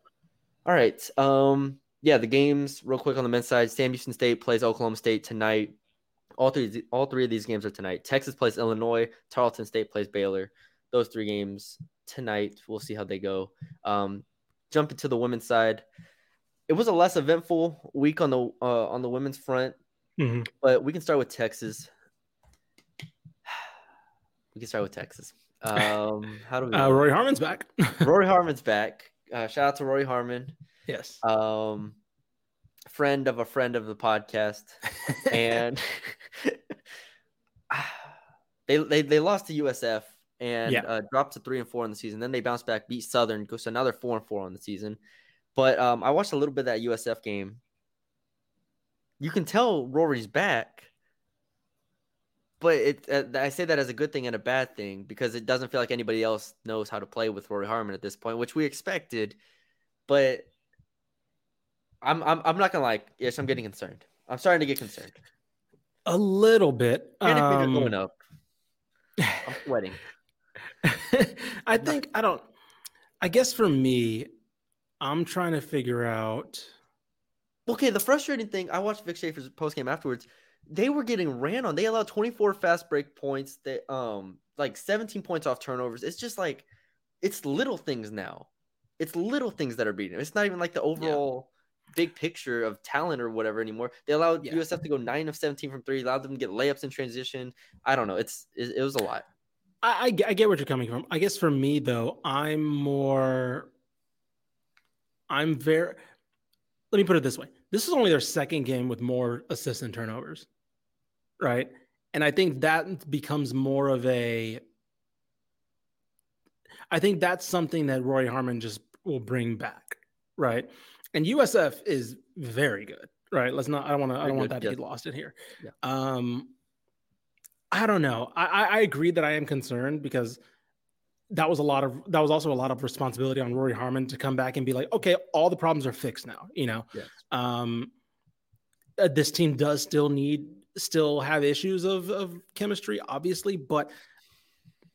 All right. Um. Yeah, the games real quick on the men's side. Sam Houston State plays Oklahoma State tonight. All three, all three of these games are tonight. Texas plays Illinois. Tarleton State plays Baylor. Those three games tonight. We'll see how they go. Um, jump into the women's side. It was a less eventful week on the uh, on the women's front, Mhm. but we can start with Texas. [SIGHS] We can start with Texas. Um, how do we? [LAUGHS] Uh, Rori Harmon's back. [LAUGHS] Rori Harmon's back. Uh, shout out to Rori Harmon yes. um friend of a friend of the podcast [LAUGHS] and they, they they lost to USF and Yeah. uh, dropped to three and four in the season. Then they bounced back, beat Southern, goes to another four and four on the season. But um, I watched a little bit of that USF game. You can tell Rori's back, but it uh, I say that as a good thing and a bad thing because it doesn't feel like anybody else knows how to play with Rori Harmon at this point, which we expected. But I'm I'm I'm not gonna like. Yes, I'm getting concerned. I'm starting to get concerned. A little bit. Panic Um, going up. I'm sweating. [LAUGHS] [LAUGHS] I think I don't. I guess for me, I'm trying to figure out. Okay, the frustrating thing, I watched Vic Schaefer's post game afterwards. They were getting ran on. They allowed 24 fast break points. That um like 17 points off turnovers. It's just like it's little things now. It's little things that are beating. them. It's not even like the overall big picture of talent or whatever anymore. They allowed Yeah. USF to go nine of 17 from three. Allowed them to get layups in transition. I don't know. It's it, it was a lot. I, I get- I get where you're coming from. I guess for me though, I'm more. I'm very. Let me put it this way: this is only their second game with more assists and turnovers, right? And I think that becomes more of a. I think that's something that Rori Harmon just will bring back, right? And USF is very good, right? Let's not. I don't want to. I don't want that to get lost in here. Yeah. Um, I don't know. I, I agree that I am concerned because that was a lot of that was also a lot of responsibility on Rori Harmon to come back and be like, okay, all the problems are fixed now. You know, Yes. um, uh, this team does still need still have issues of of chemistry, obviously, but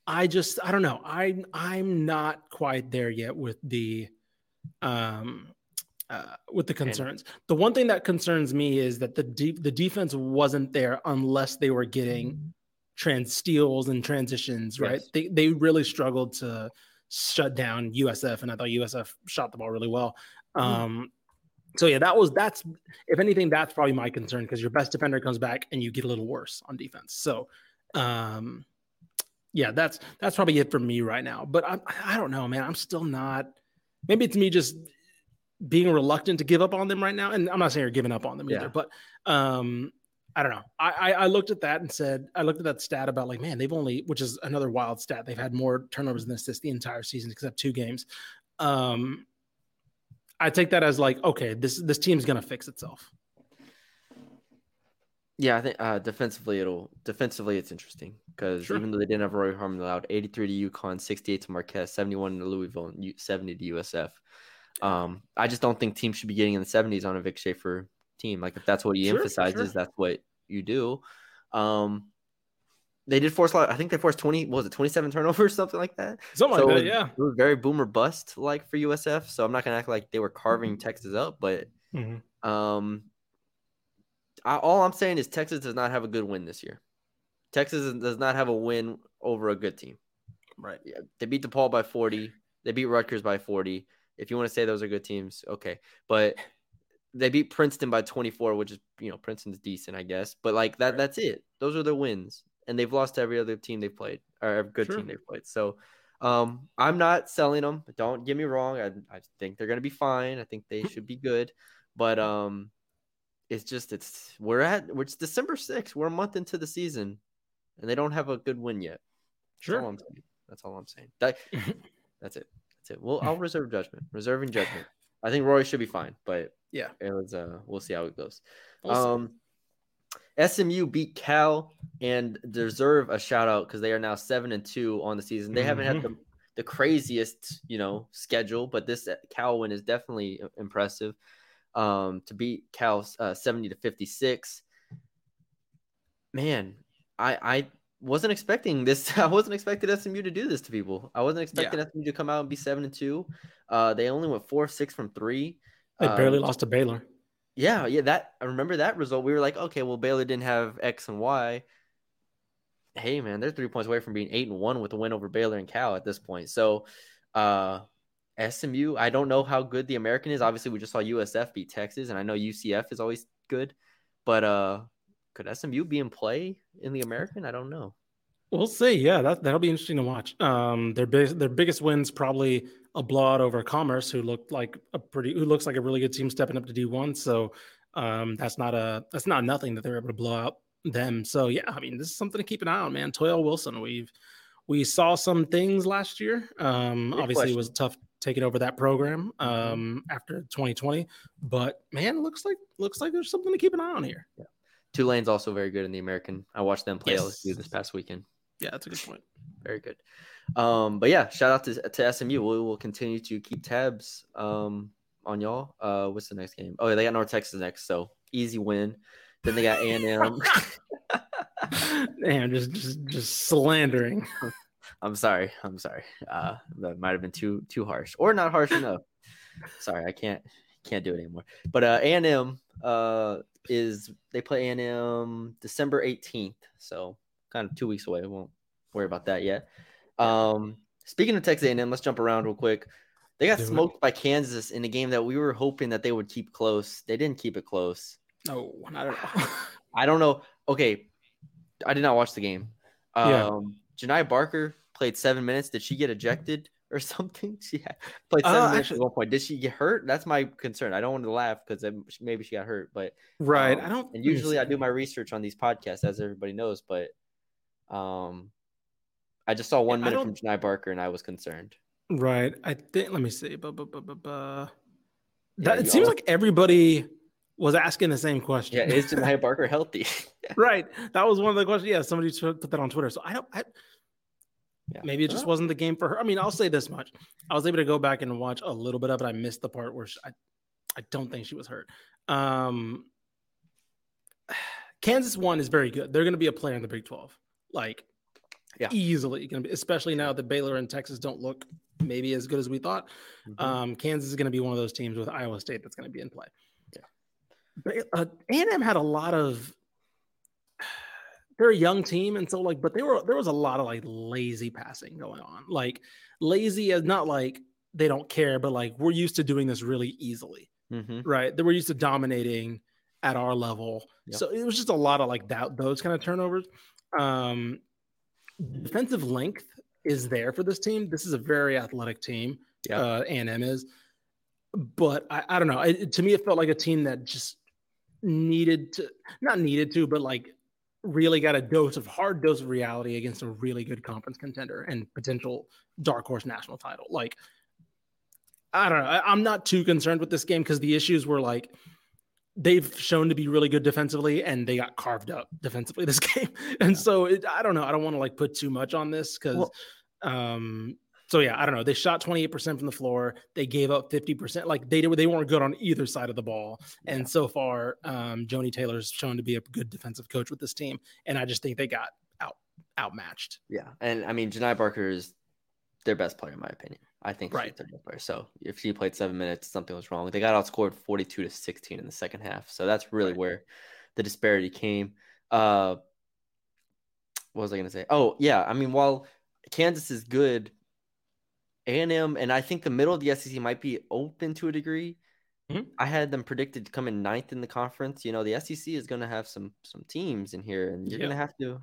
I just I don't know. I I'm not quite there yet with the um uh, with the concerns. The one thing that concerns me is that the de- the defense wasn't there unless they were getting trans steals and transitions, right? Yes. They they really struggled to shut down USF, and I thought USF shot the ball really well. Um, so yeah, that was that's if anything, that's probably my concern because your best defender comes back and you get a little worse on defense. So, um, yeah, that's that's probably it for me right now. But I I don't know, man. I'm still not. Maybe it's me just being reluctant to give up on them right now. And I'm not saying you're giving up on them either, but um, I don't know. I, I I looked at that and said I looked at that stat about like, man, they've only, which is another wild stat. They've had more turnovers than assists the entire season except two games. Um, I take that as like, okay, this this team's gonna fix itself. Yeah, I think uh, defensively it'll defensively it's interesting because Sure. even though they didn't have Rori Harmon allowed 83 to UConn, 68 to Marquette, 71 to Louisville, and 70 to USF. Um, I just don't think teams should be getting in the 70s on a Vic Schaefer team. Like if that's what he Sure, emphasizes, sure. that's what you do. Um, they did force a lot. I think they forced 20. What was it 27 [LAUGHS] turnovers, something like that? Something So like that, yeah. It was very boomer bust like for USF. So I'm not gonna act like they were Mm-hmm. carving Texas up, but Mhm. um, I, all I'm saying is Texas does not have a good win this year. Texas does not have a win over a good team. Right. Yeah, they beat DePaul by 40. They beat Rutgers by 40. If you want to say those are good teams, okay. But they beat Princeton by 24, which is you know Princeton's decent, I guess. But like that, Right. that's it. Those are their wins, and they've lost to every other team they've played or every good Sure. team they've played. So, um, I'm not selling them. Don't get me wrong. I, I think they're gonna be fine. I think they [LAUGHS] should be good, but um, it's just it's we're at it's December 6th. We're a month into the season, and they don't have a good win yet. That's all Sure. I'm saying. That's all I'm saying. That, [LAUGHS] that's it. That's it. Well, I'll reserve judgment. Reserving judgment. I think Rori should be fine, but Yeah. it was. Uh, we'll see how it goes. We'll. Um, SMU beat Cal and deserve a shout out because they are now seven and two on the season. They haven't had the, the craziest, you know, schedule, but this Cal win is definitely impressive. Um, to beat Cal uh, seventy to fifty six. Man, I I wasn't expecting this. [LAUGHS] I wasn't expecting SMU to do this to people. I wasn't expecting SMU to come out and be seven and two. Uh, they only went four six from three. They barely Um, lost to Baylor. yeah, yeah, that I remember that result. We were like, okay, well, Baylor didn't have X and Y. Hey, man, they're three points away from being eight and one with a win over Baylor and Cal at this point. So, uh, SMU, I don't know how good the American is. Obviously, we just saw USF beat Texas, and I know UCF is always good, but uh, could SMU be in play in the American? I don't know. We'll see. Yeah, that that'll be interesting to watch. Um, their big, their biggest wins probably a blowout over Commerce, who looked like a pretty, who looks like a really good team stepping up to D one. So um, that's not a that's not nothing that they're able to blow out them. So yeah, I mean, this is something to keep an eye on, man. Toyelle Wilson, we've we saw some things last year. Um, obviously, it was tough taking over that program um, after 2020, but man, looks like looks like there's something to keep an eye on here. Tulane's also very good in the American. I watched them play Yes. LSU this past weekend. Yeah, that's a good point. very good. Um, but yeah, shout out to, to SMU. We will continue to keep tabs um, on y'all. Uh, what's the next game? Oh, yeah, they got North Texas next, so easy win. Then they got A and M. [LAUGHS] Damn, just just just slandering. I'm sorry. I'm sorry. Uh, that might have been too too harsh, or not harsh enough. Sorry, I can't can't do it anymore. But uh, A and M uh is they play A and M December 18th, so kind of two weeks away. We won't worry about that yet. Um, speaking of Texas A&M, let's jump around real quick. They got Do it. smoked by Kansas in a game that we were hoping that they would keep close. They didn't keep it close. No, I don't know. I don't know. Okay, I did not watch the game. Um, Yeah. Janiah Barker played seven minutes. Did she get ejected or something? [LAUGHS] She had, played Uh, seven minutes actually- at one point. Did she get hurt? That's my concern. I don't want to laugh because maybe she got hurt, but right. um, I don't. and usually I do my research on these podcasts, as everybody knows, but um, I just saw one Yeah, minute from don't- Barker and I was concerned. Right. I think. Let me see. Bu- bu- bu- bu- bu- Yeah, it seems all- like everybody was asking the same question. Yeah, is Janiah [LAUGHS] Barker healthy? [LAUGHS] right. That was one of the questions. Yeah, somebody put that on Twitter. So I don't. I, Yeah. Maybe it just wasn't the game for her. I mean, I'll say this much: I was able to go back and watch a little bit of it. I missed the part where she, I, I don't think she was hurt. Um, [SIGHS] Kansas one is very good. They're going to be a player in the Big Twelve, like Yeah. easily going to be. Especially now that Baylor and Texas don't look maybe as good as we thought. Mhm. Um, Kansas is going to be one of those teams with Iowa State that's going to be in play. Yeah. But, uh, A&M had a lot of. They're a young team, and so like, but they were there was a lot of like lazy passing going on. Like lazy is not like they don't care, but like we're used to doing this really easily, Mhm. right? That we're used to dominating at our level. Yep. So it was just a lot of like that those kind of turnovers. Um, defensive length is there for this team. This is a very athletic team. Yeah. Uh, A&M is, but I, I don't know. It, to me, it felt like a team that just needed to, not needed to, but like really got a dose of hard dose of reality against a really good conference contender and potential dark horse national title. Like, I don't know. I, I'm not too concerned with this game because the issues were like they've shown to be really good defensively and they got carved up defensively [LAUGHS] this game. And so it, I don't know. I don't want to like put too much on this because, Well- um, so yeah, I don't know. They shot 28% from the floor. They gave up 50%. Like they did, they weren't good on either side of the ball. And so far, um, Joni Taylor's shown to be a good defensive coach with this team. And I just think they got out outmatched. Yeah, and I mean Janiah Barker is their best player in my opinion. I think Right. she's their best player. So if she played seven minutes, something was wrong. They got outscored forty-two to sixteen in the second half. So that's really Right. where the disparity came. Uh, what was I going to say? Oh yeah, I mean while Kansas is good, A and M and I think the middle of the SEC might be open to a degree. Mhm. I had them predicted to come in ninth in the conference. You know the SEC is going to have some some teams in here, and you're Yeah. going to have to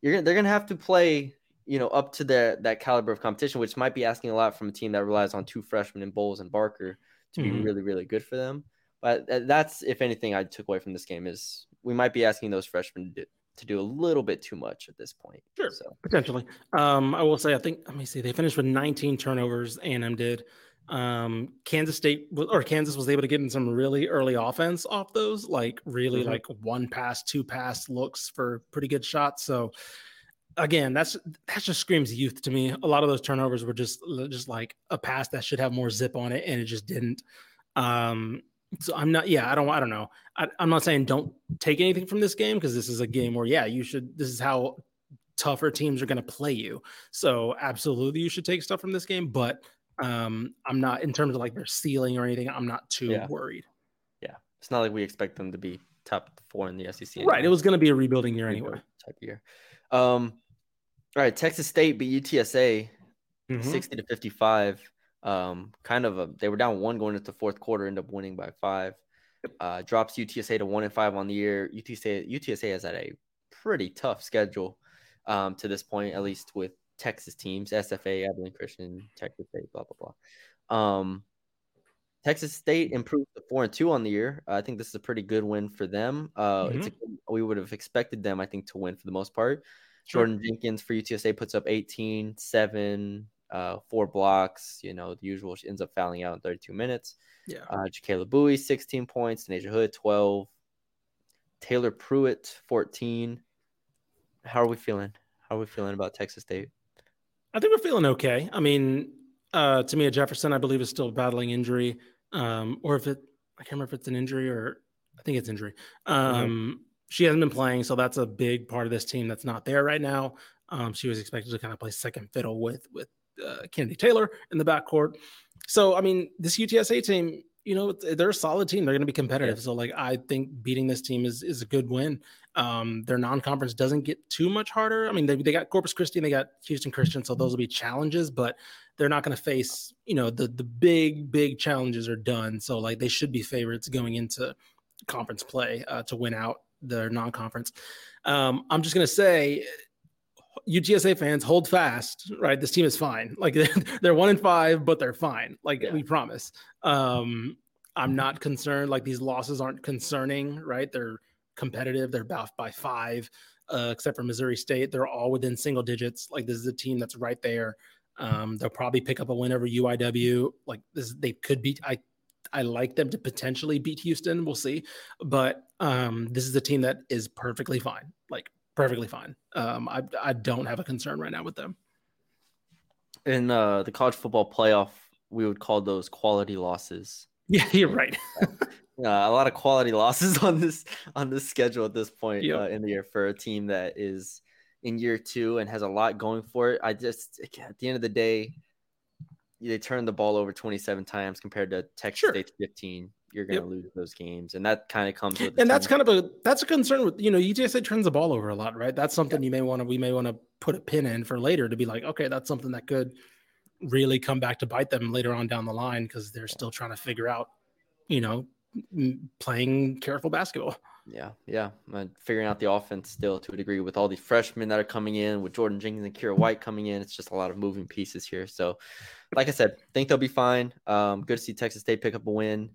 you're gonna, they're going to have to play you know up to their that caliber of competition, which might be asking a lot from a team that relies on two freshmen in Bowles and Barker to Mhm. be really really good for them. But that's if anything I took away from this game is we might be asking those freshmen to do, to do a little bit too much at this point. Sure. So Potentially. Um, I will say, I think, let me see, they finished with 19 turnovers, A&M did. Um, Kansas State or Kansas was able to get in some really early offense off those, like really Mhm. like one pass, two pass looks for pretty good shots. So again, that's that just screams youth to me. A lot of those turnovers were just just like a pass that should have more zip on it, and it just didn't. Um, so I'm not, yeah, I don't, I don't know. I, I'm not saying don't take anything from this game because this is a game where, yeah, you should. This is how tougher teams are going to play you. So absolutely, you should take stuff from this game. But um, I'm not in terms of like their ceiling or anything. I'm not too Yeah. worried. yeah, it's not like we expect them to be top four in the SEC. Right. It was going to be a rebuilding year anyway. type of year. Um, all right, Texas State beat UTSA Mhm. 60 to 55. Um, kind of a they were down one going into the fourth quarter, end up winning by five. Uh, drops UTSA to one and five on the year. UTSA UTSA has had a pretty tough schedule um, to this point, at least with Texas teams, SFA, Abilene Christian, Texas State, blah blah blah. Um, Texas State improved to four and two on the year. I think this is a pretty good win for them. Uh, it's a, we would have expected them, I think, to win for the most part. Sure. Jordyn Jenkins for UTSA puts up 18, 7, uh, four blocks. You know, the usual. She ends up fouling out in 32 minutes. Yeah. Uh, Jacayla Bowie, 16 points. Denasia Hood, 12. Taylor Pruitt, 14. How are we feeling? How are we feeling about Texas State? I think we're feeling okay. I mean, uh, Tamia Jefferson, I believe, is still battling injury. um, or if it, I can't remember if it's an injury or I think it's injury. Um, She hasn't been playing, so that's a big part of this team that's not there right now. Um, she was expected to kind of play second fiddle with with uh, Kennedy Taylor in the backcourt. So, I mean, this UTSA team, you know, they're a solid team. They're going to be competitive. Yeah. So, like, I think beating this team is is a good win. Um, their non-conference doesn't get too much harder. I mean, they, they got Corpus Christi and they got Houston Christian, so those will be challenges, but they're not going to face, you know, the the big big challenges are done. So, like, they should be favorites going into conference play uh, to win out their non-conference. Um, I'm just going to say UTSA fans hold fast, right? This team is fine. [LAUGHS] Like they're one in five, but they're fine. Like yeah. we promise. Um, I'm not concerned. Like these losses aren't concerning, right? They're competitive. They're about by five, uh, except for Missouri State. They're all within single digits. Like this is a team that's right there. Um, they'll probably pick up a win over UIW. Like this, they could beat. I, I like them to potentially beat Houston. We'll see, but um, this is a team that is perfectly fine. Like perfectly fine. Um, I I don't have a concern right now with them. In uh, the college football playoff, we would call those quality losses. [LAUGHS] Yeah, you're right. [LAUGHS] Yeah, a lot of quality losses on this on this schedule at this point yep. uh, in the year for a team that is in year two and has a lot going for it. I just at the end of the day, they turned the ball over 27 times compared to Texas sure. State's 15 you're going to yep. lose those games, and that kind of comes with. And that's kind of a that's a concern with you know UTSA turns the ball over a lot, right? That's something you may want to we may want to put a pin in for later to be like, okay, that's something that could really come back to bite them later on down the line because they're still trying to figure out, you know, playing careful basketball. Yeah, yeah, and figuring out the offense still to a degree with all these freshmen that are coming in, with Jordyn Jenkins and Kira White coming in. It's just a lot of moving pieces here. So, like I said, think they'll be fine. Um, good to see Texas State pick up a win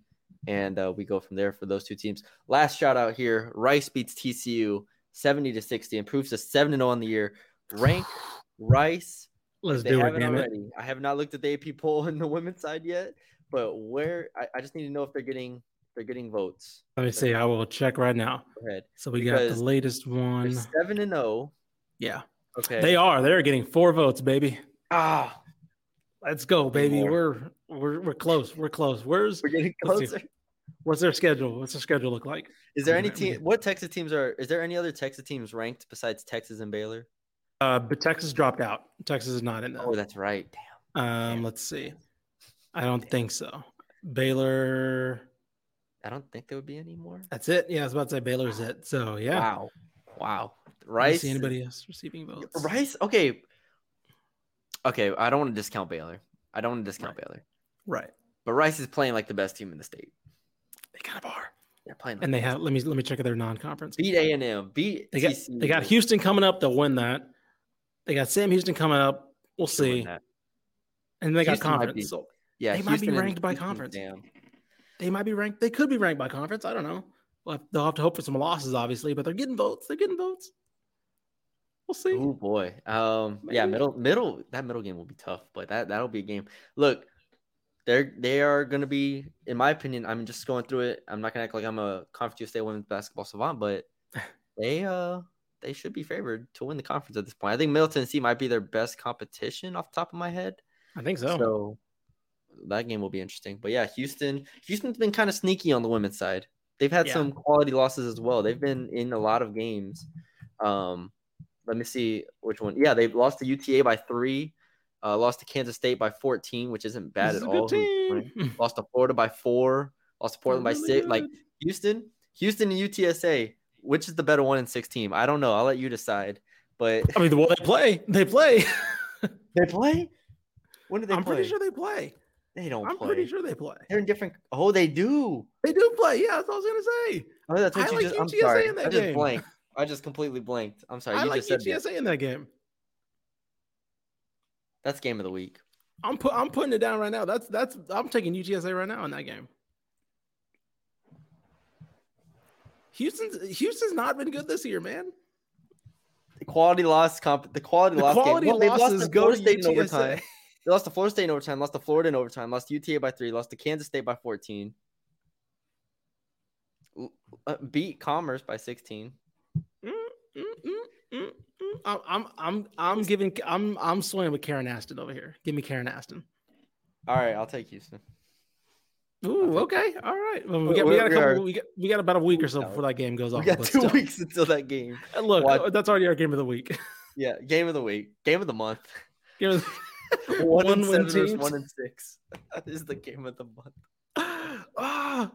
and uh, we go from there for those two teams. Last shout out here: Rice beats TCU seventy to sixty, improves to seven and zero oh on the year. Rank [SIGHS] Rice. Let's do it, damn already. It. I have not looked at the AP poll in the women's side yet, but where I, I just need to know if they're getting they're getting votes. Let me see. I will check right now. Go ahead. So we because got the latest one. Seven and zero. Oh. Yeah. Okay. They are. They're getting four votes, baby. Ah. Let's go, baby. We're we're we're close. We're close. Where's we're getting closer. What's their schedule? What's their schedule look like? Is there any team? What Texas teams are? Is there any other Texas teams ranked besides Texas and Baylor? Uh, but Texas dropped out. Texas is not in there. Oh, that's right. Damn. Um, Damn. let's see. I don't Damn. think so. Baylor. I don't think there would be any more. That's it. Yeah, I was about to say Baylor's it. So yeah. Wow. Wow. Rice. See anybody else receiving votes? Rice. Okay. Okay. I don't want to discount Baylor. I don't want to discount right. Baylor. Right. But Rice is playing like the best team in the state. They kind of are. They're playing, like and they have. Let me let me check their non-conference. Beat A and M. Beat. They got. TCU. They got Houston coming up. They'll win that. They got Sam Houston coming up. We'll see. And they got conference. Be, so yeah, they Houston might be ranked by conference. Damn. They might be ranked. They could be ranked by conference. I don't know. Well, they'll have to hope for some losses, obviously, but they're getting votes. They're getting votes. We'll see. Oh boy. Um. Maybe. Yeah. Middle. Middle. That middle game will be tough, but that that'll be a game. Look, they're they are going to be, in my opinion. I'm just going through it. I'm not going to act like I'm a Conference USA women's basketball savant, but [LAUGHS] they uh they should be favored to win the conference at this point. I think Middle Tennessee might be their best competition off the top of my head. I think so. So that game will be interesting. But yeah, Houston Houston's been kind of sneaky on the women's side. They've had yeah. some quality losses as well. They've been in a lot of games. Um, let me see which one. Yeah, they've lost to UTA by three. Uh, lost to Kansas State by 14, which isn't bad at all. [LAUGHS] Lost to Florida by four. Lost to Portland really by six. Good. Like Houston, Houston and UTSA, which is the better one in six team? I don't know. I'll let you decide. But I mean, well, they play. They play. [LAUGHS] they play. When do they I'm play? pretty sure they play. They don't. I'm play. pretty sure they play. They're in different. Oh, they do. They do play. Yeah, that's what I was gonna say. Oh, that's what I you like just. UTSA I'm sorry. In that I just game. blanked. I just completely blanked. I'm sorry. I you like just UTSA said in that game. That's game of the week. I'm put I'm putting it down right now. That's that's I'm taking UTSA right now in that game. Houston's Houston's not been good this year, man. The quality loss comp the quality the loss quality game. Well, losses go to State in overtime. [LAUGHS] They lost to Florida State in overtime, lost to Florida in overtime, lost to UTA by three, lost to Kansas State by 14. Uh, beat Commerce by 16. Mm, mm, mm, I'm I'm I'm I'm giving I'm I'm swinging with Karen Aston over here. Give me Karen Aston. All right, I'll take Houston. Ooh, okay, all right. Well, we We- got we we- got a couple. We got we got about a week or so No. before that game goes off. We off. got two weeks until that game. Uh, Look, Watch- uh, that's already our game of the week. [LAUGHS] Yeah, game of the week, game of the month. Give us- [LAUGHS] one, one and seven, one and six. [LAUGHS] That is the game of the month. [GASPS] ah,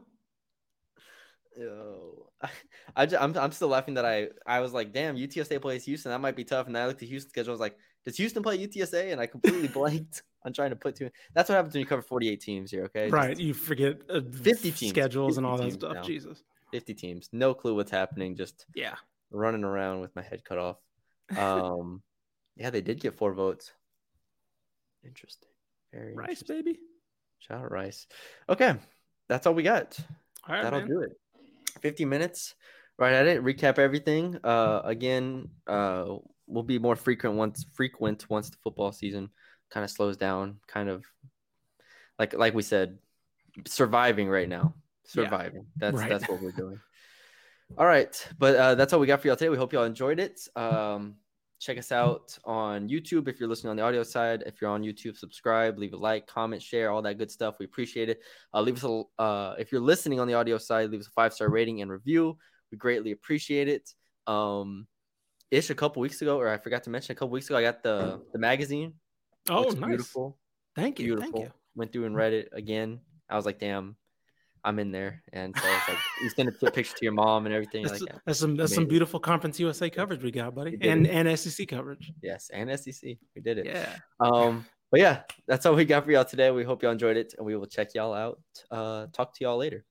Yo, [LAUGHS] I, ju- I'm I'm still laughing that I I was like, damn, UTSA plays Houston. That might be tough. And I looked at Houston schedule. I was like, does Houston play UTSA? And I completely [LAUGHS] blanked on trying to put two. That's what happens when you cover 48 teams here. Okay, Just right. You forget uh, 50 teams, schedules and 50 all that stuff. now. Jesus. 50 teams. No clue what's happening. Just Yeah. running around with my head cut off. [LAUGHS] Um, yeah, they did get four votes. Interesting. Very Rice, interesting. baby. Shout out Rice. Okay, that's all we got. All right, That'll man. do it. 50 minutes right at it. Recap everything. Uh, again, uh, we'll be more frequent once frequent once the football season kind of slows down. Kind of like like we said, surviving right now. Yeah. Surviving. That's Right. that's what we're doing. All right, but uh, that's all we got for y'all today. We hope y'all enjoyed it. Um, check us out on YouTube if you're listening on the audio side. If you're on YouTube, subscribe, leave a like, comment, share, all that good stuff. We appreciate it. Uh, leave us a uh, if you're listening on the audio side, leave us a five star rating and review. We greatly appreciate it. Um, ish a couple weeks ago, or I forgot to mention a couple weeks ago, I got the the magazine. Oh, nice. beautiful, Thank you. beautiful. Thank you. Went through and read it again. I was like, damn, I'm in there. And so I was like, you send a picture to your mom and everything. That's, Like, yeah. that's some that's some beautiful Conference USA coverage we got, buddy, We and it. and SEC coverage. yes, and SEC, we did it. Yeah. Um, but yeah, that's all we got for y'all today. We hope y'all enjoyed it, and we will check y'all out. Uh, talk to y'all later.